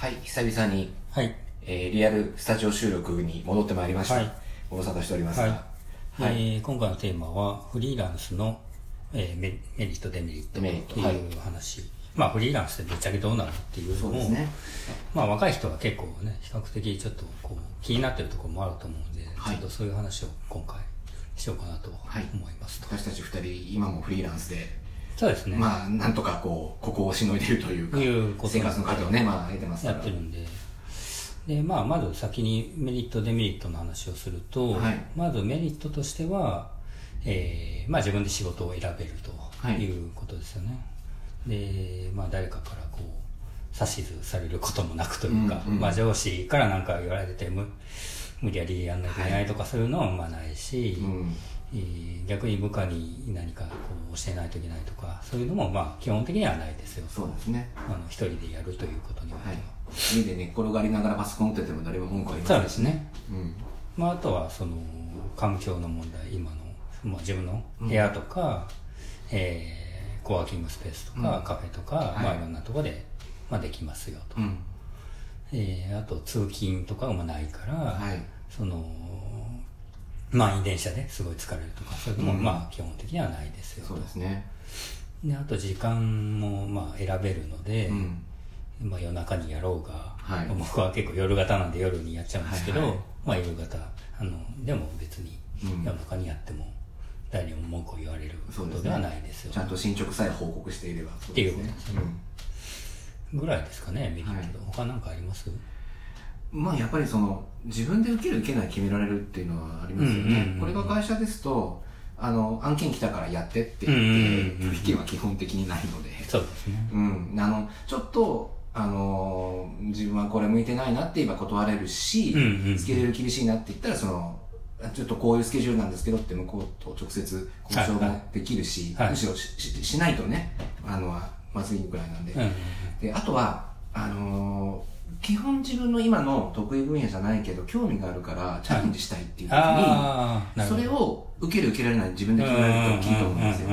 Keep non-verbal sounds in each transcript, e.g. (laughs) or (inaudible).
はい、久々に、はい。えーリアルスタジオ収録に戻ってまいりました。はいご無沙汰しておりますが。はい。はいえー今回のテーマは、フリーランスの、えーメメリット、デメリットデメリットっていう話。まあ、フリーランスってぶっちゃけどうなのっていうのも、そうですね。まあ、若い人は結構ね、比較的ちょっとこう気になってるところもあると思うんで、はいちょっとそういう話を今回しようかなとはい思いますと。私たち二人、今もフリーランスで、そうですね。まあ、なんとかこう、ここをしのいでいるというか、いうこと生活の糧をね、まあ、得てますから。やってるんで。で、まあ、まず先にメリット、デメリットの話をすると、はいまずメリットとしては、えーまあ自分で仕事を選べるということですよね。で、まあ誰かからこう、指図されることもなくというか、うんうんまあ上司から何か言われて無無理やりやんないといけないとかそういうのはまあないし、うん。えー逆に部下に何かこう教えないといけないとか、そういうのもまあ基本的にはないですよ。そうですね。あの一人でやるということには。はい。家で寝っ転がりながらパソコン打ってても誰も文句は言いませんそうですね。うん。まあ、あとはその環境の問題今の、まあ、自分の部屋とか、えーコワーキングスペースとか、うんカフェとか、はいまあ、いろんなところで、まあ、できますよと、うん。えーあと通勤とかがまあないから、はい。その満員電車ですごい疲れるとかそういうのもうん。まあ基本的にはないですよと、そうですね。であと時間もまあ選べるので、うん。まあ、夜中にやろうが、はい。僕は結構夜型なんで夜にやっちゃうんですけど、はいはい。まあ夜型あのでも別にうん。夜中にやっても誰にも文句を言われることではないですよ。ちゃんと進捗さえ報告していれば、ね。っていうことですね。ぐらいですかねメリット、はい。他なんかあります？うん。まあ、やっぱりその、自分で受ける受けない決められるっていうのはありますよ。ね。これが会社ですと、あの、案件来たからやってって言って、うん不引きは基本的にないので。そうですね。うん、あのちょっとあの自分はこれ向いてないなって言えば断れるし、スケジュール厳しいなって言ったらそのちょっとこういうスケジュールなんですけどって向こうと直接交渉もできるし、はい。はいむしろしないとねあのまずいぐらいなんで,、であとはあの基本自分の今の得意分野じゃないけど興味があるからチャレンジしたいっていう時に、ああなるほど。それを受ける受けられない自分で決められると大きいと思うんですよ、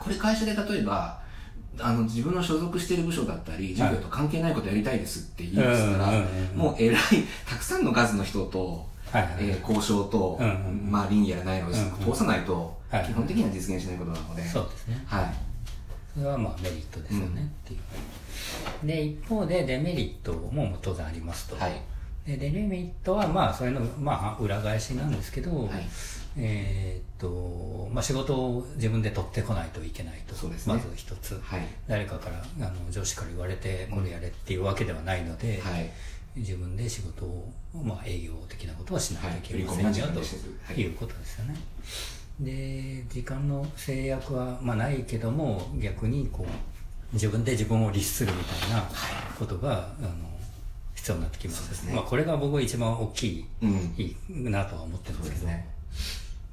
これ会社で例えばあの自分の所属している部署だったり授業と関係ないことやりたいですって言いましたら、うんうんうんうんもう偉いたくさんの数の人と、はいはいえー交渉と、うんうんうんまあ倫理やらないのを通さないと、はい基本的には実現しないことなので、そうですねはいそれはまあメリットですよね、うん。っていう。で一方でデメリットも当然ありますと、はい。でデメリットはまあそれのまあ裏返しなんですけど、はい。えーっとまあ、仕事を自分で取ってこないといけないと。そうですね。まず一つ、はい。誰かからあの上司から言われてこれやれっていうわけではないので、はい。自分で仕事を、まあ、営業的なことはしないといけませんよ、ということですよね。で時間の制約は、まあ、ないけども逆にこう自分で自分を律するみたいなことが、あの必要になってきます。ね。まあ、これが僕が一番大きい,、うん。いいなとは思ってるんですけど。ね。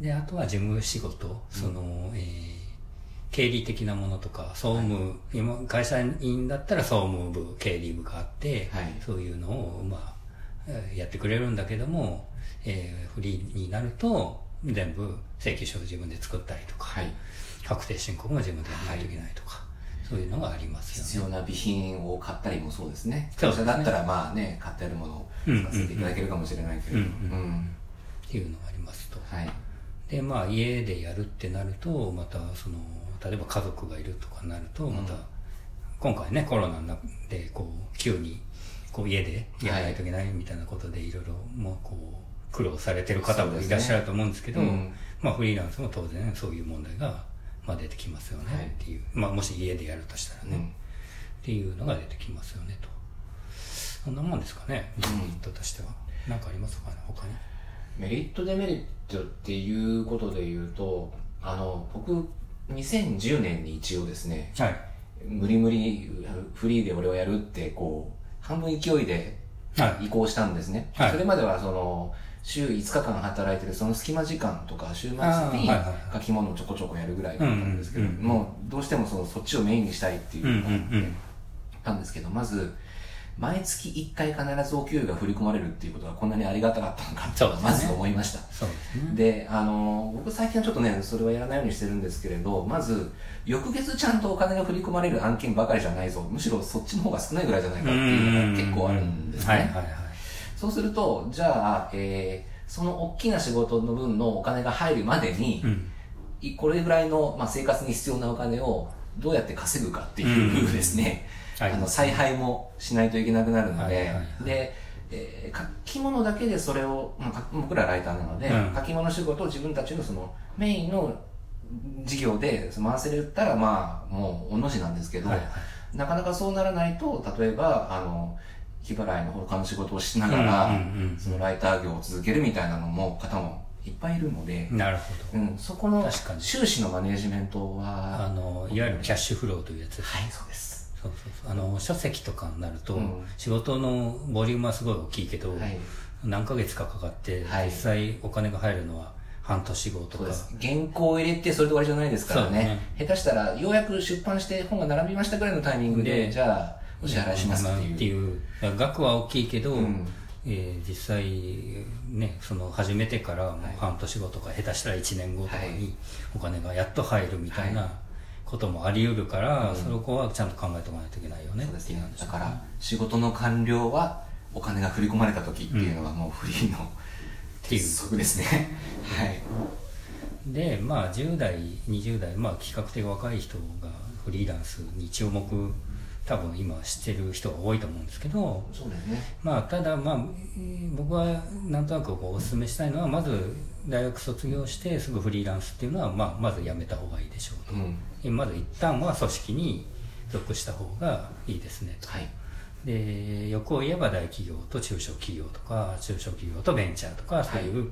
であとは事務仕事。その、えー経理的なものとか総務、今会社員だったら総務部経理部があって、はい。そういうのを、まあ、えーやってくれるんだけども、えーフリーになると全部請求書を自分で作ったりとか、はい。確定申告も自分でやらないといけないとか、そういうのがありますよね。必要な備品を買ったりもそうですね。そうですね。だったらまあね買ってあるものを使わせていただけるかもしれないけれど。うん。うん。うん。っていうのがありますと。はい。でまあ家でやるってなるとまたその例えば家族がいるとかなるとまた、今回ねコロナでこう急にこう家でやらないといけないみたいなことでいろいろもうこう苦労されてる方もいらっしゃると思うんですけどねうん。まあフリーランスも当然そういう問題がまあ出てきますよはい。ねっていう、まあもし家でやるとしたらね、うん。っていうのが出てきますよねと。そんなもんですかねメリットとしては。何、かありますかね他に？メリットデメリットっていうことで言うとあの僕2010年に一応ですねはい。無理無理フリーで俺はやるってこう半分勢いではい。移行したんですね、はい。それまではその週5日間働いてるその隙間時間とか週末に書き物をちょこちょこやるぐらいだったんですけど、もうどうしてもそのそっちをメインにしたいっていうのがあったんですけどまず毎月1回必ずお給料が振り込まれるっていうことがこんなにありがたかったのかってまず思いました。ですね。で、あの、僕最近はちょっとね、それはやらないようにしてるんですけれど、まず、翌月ちゃんとお金が振り込まれる案件ばかりじゃないぞ。むしろそっちの方が少ないぐらいじゃないかっていうのが結構あるんですね。はいはいはいそうすると、じゃあ、えー、その大きな仕事の分のお金が入るまでに、うん。いこれぐらいの、まあ、生活に必要なお金をどうやって稼ぐかっていううん。ですね、あの采配もしないといけなくなるので、はいはいはいで、えー書き物だけでそれを、まあか、僕らライターなので、うん。書き物仕事を自分たちのそのメインの事業で回せれたらまあもうおの字なんですけど、はいはい。なかなかそうならないと例えばあの日払いの他の仕事をしながら、そのライター業を続けるみたいなのも方もいっぱいいるので、なるほど。うん、そこの収支のマネジメントはあのいわゆるキャッシュフローというやつですはいそうです。そうそうそう。あの書籍とかになると、うん。仕事のボリュームはすごい大きいけど、はい。何ヶ月かかかって、はい。実際お金が入るのは半年後とか。そうです。原稿を入れてそれで終わりじゃないですからね。下手したらようやく出版して本が並びましたぐらいのタイミングででじゃあお支払いしますっていう,、額は大きいけど、うんえー実際ねその始めてからもう半年後とか、下手したら1年後とかはい。にお金がやっと入るみたいはなこともあり得るから、うん。そこはちゃんと考えておかないといけないよねね。だから仕事の完了はお金が振り込まれた時っていうのがもうフリーのていう鉄則ですね。はい。でまあ10代20代まあ比較的若い人がフリーランスに注目多分今知ってる人が多いと思うんですけどね。まあただまあえー僕はなんとなくこうお勧めしたいのはまず大学卒業してすぐフリーランスっていうのは、まあ、まずやめた方がいいでしょうと、うん。まず一旦は組織に属した方がいいですねと。はい。で欲を言えば大企業と中小企業とか中小企業とベンチャーとかそういう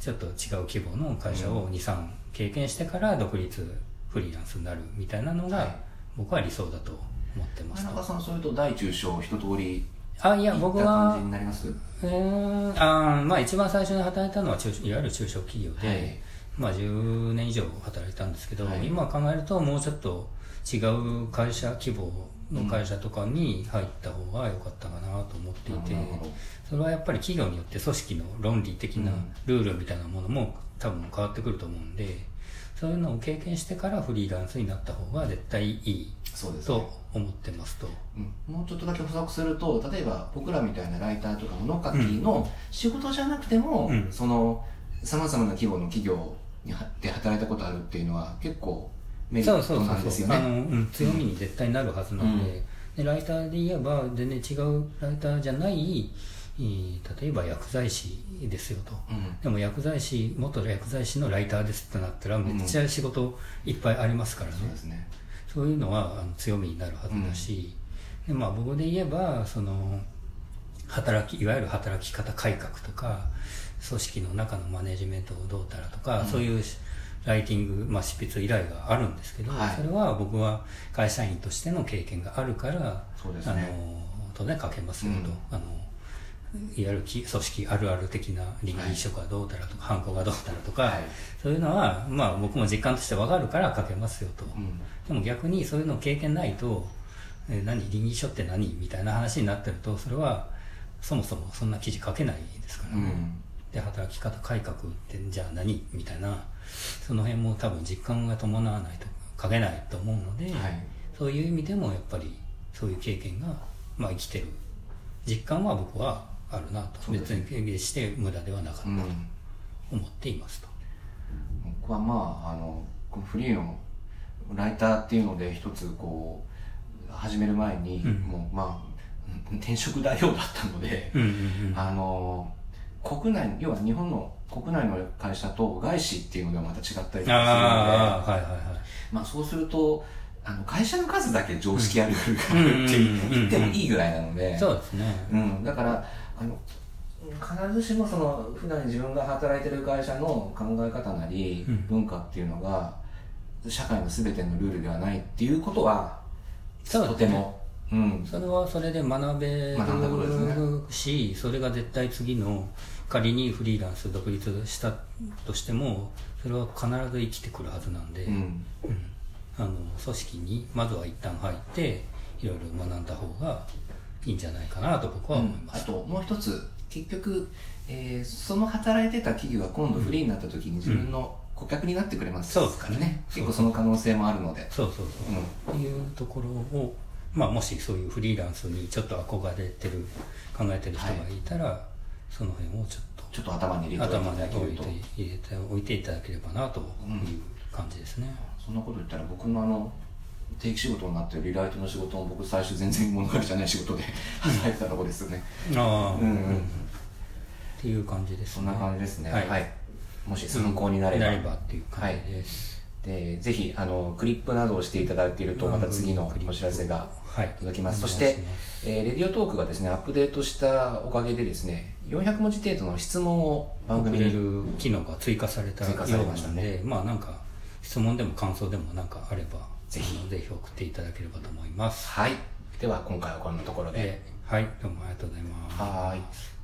ちょっと違う規模の会社を23経験してから独立フリーランスになるみたいなのはい。が僕は理想だと思ってま中さんそれと大中小一通りあいや僕はになります？うーんあーまあ一番最初に働いたのは中いわゆる中小企業で、はい。まあ10年以上働いたんですけど、はい。今考えるともうちょっと違う会社規模の会社とかに入った方が良かったかなと思っていて、なるほどそれはやっぱり企業によって組織の論理的なルールみたいなものも多分変わってくると思うんでそういうのを経験してからフリーランスになった方が絶対いいそうですね。と思ってますと。うん。もうちょっとだけ補足すると例えば僕らみたいなライターとか物書きの仕事じゃなくても、うん。そのさまざまな規模の企業で働いたことあるっていうのは結構メリットなんですよね。うん、強みに絶対なるはずなので,、でライターで言えば全然違うライターじゃないえー例えば薬剤師ですよと、うん。でも薬剤師元薬剤師のライターですってなったらめっちゃ仕事いっぱいありますからね、そうですね。そういうのはあの強みになるはずだし、でまあ、僕で言えばその働きいわゆる働き方改革とか組織の中のマネジメントをどうたらとか、そういうライティング、まあ、執筆依頼があるんですけど、はい。それは僕は会社員としての経験があるからね。あの当然書けますよと。うん。あのいわゆるき組織あるある的な倫理書がどうたらとか、ハンコがどうたらとか、はい。そういうのは、まあ、僕も実感として分かるから書けますよと、うん。でも逆にそういうの経験ないと、えー何倫理書って何みたいな話になってるとそれはそもそもそんな記事書けないですから。ね、うん。で働き方改革ってじゃあ何みたいなその辺も多分実感が伴わないと書けないと思うので、はい。そういう意味でもやっぱりそういう経験が、まあ、生きてる。実感は僕はあるなと、そうです別に決して無駄ではなかったとうん思っていますと。僕はまああのこのフリーのライターっていうので一つこう始める前に、うん。もうまあ転職代表だったので、うんうんうん。あの国内要は日本の国内の会社と外資っていうのがまた違ったりとかするのではいはいはい。まあ、そうするとあの会社の数だけ常識あるってうん言ってもいいぐらいなので、そうですねうん、だからあの必ずしもその普段自分が働いてる会社の考え方なり、うん。文化っていうのが社会の全てのルールではないっていうことはそうとても、うん、それはそれで学べるし、それが絶対次の仮にフリーランス独立したとしてもそれは必ず生きてくるはずなんで、うん、うん。あの組織にまずは一旦入っていろいろ学んだ方がいいんじゃないかなと僕は思います、あともう一つ結局、えーその働いてた企業が今度フリーになった時に自分の顧客になってくれますそうですからね、ね結構その可能性もあるので。そうそうそう、っていうところを、まあ、もしそういうフリーランスにちょっと憧れてる考えてる人がいたら、その辺をちょっとちょっと頭に入れておいて。頭にて入れておいていただければなという感じですね、そんなこと言ったら僕のあの定期仕事になってるリライトの仕事も僕最初全然物書きじゃない仕事で (laughs) 働いてたとこですよね、ああ、うんうん。っていう感じですね。そんな感じですね。はい、はい。もし参考になれば、なればっていう感じです、でぜひあのクリップなどをしていただけるとまた次のお知らせがはい。届きます、そしお願いてします、えーレディオトークがですねアップデートしたおかげでですね400文字程度の質問を番組に。る機能が追加されたようましたね。なので、まあなんか質問でも感想でもなんかあればぜひぜひ送っていただければと思います。はい。では今回はこんなところで。ではい。どうもありがとうございます。はーい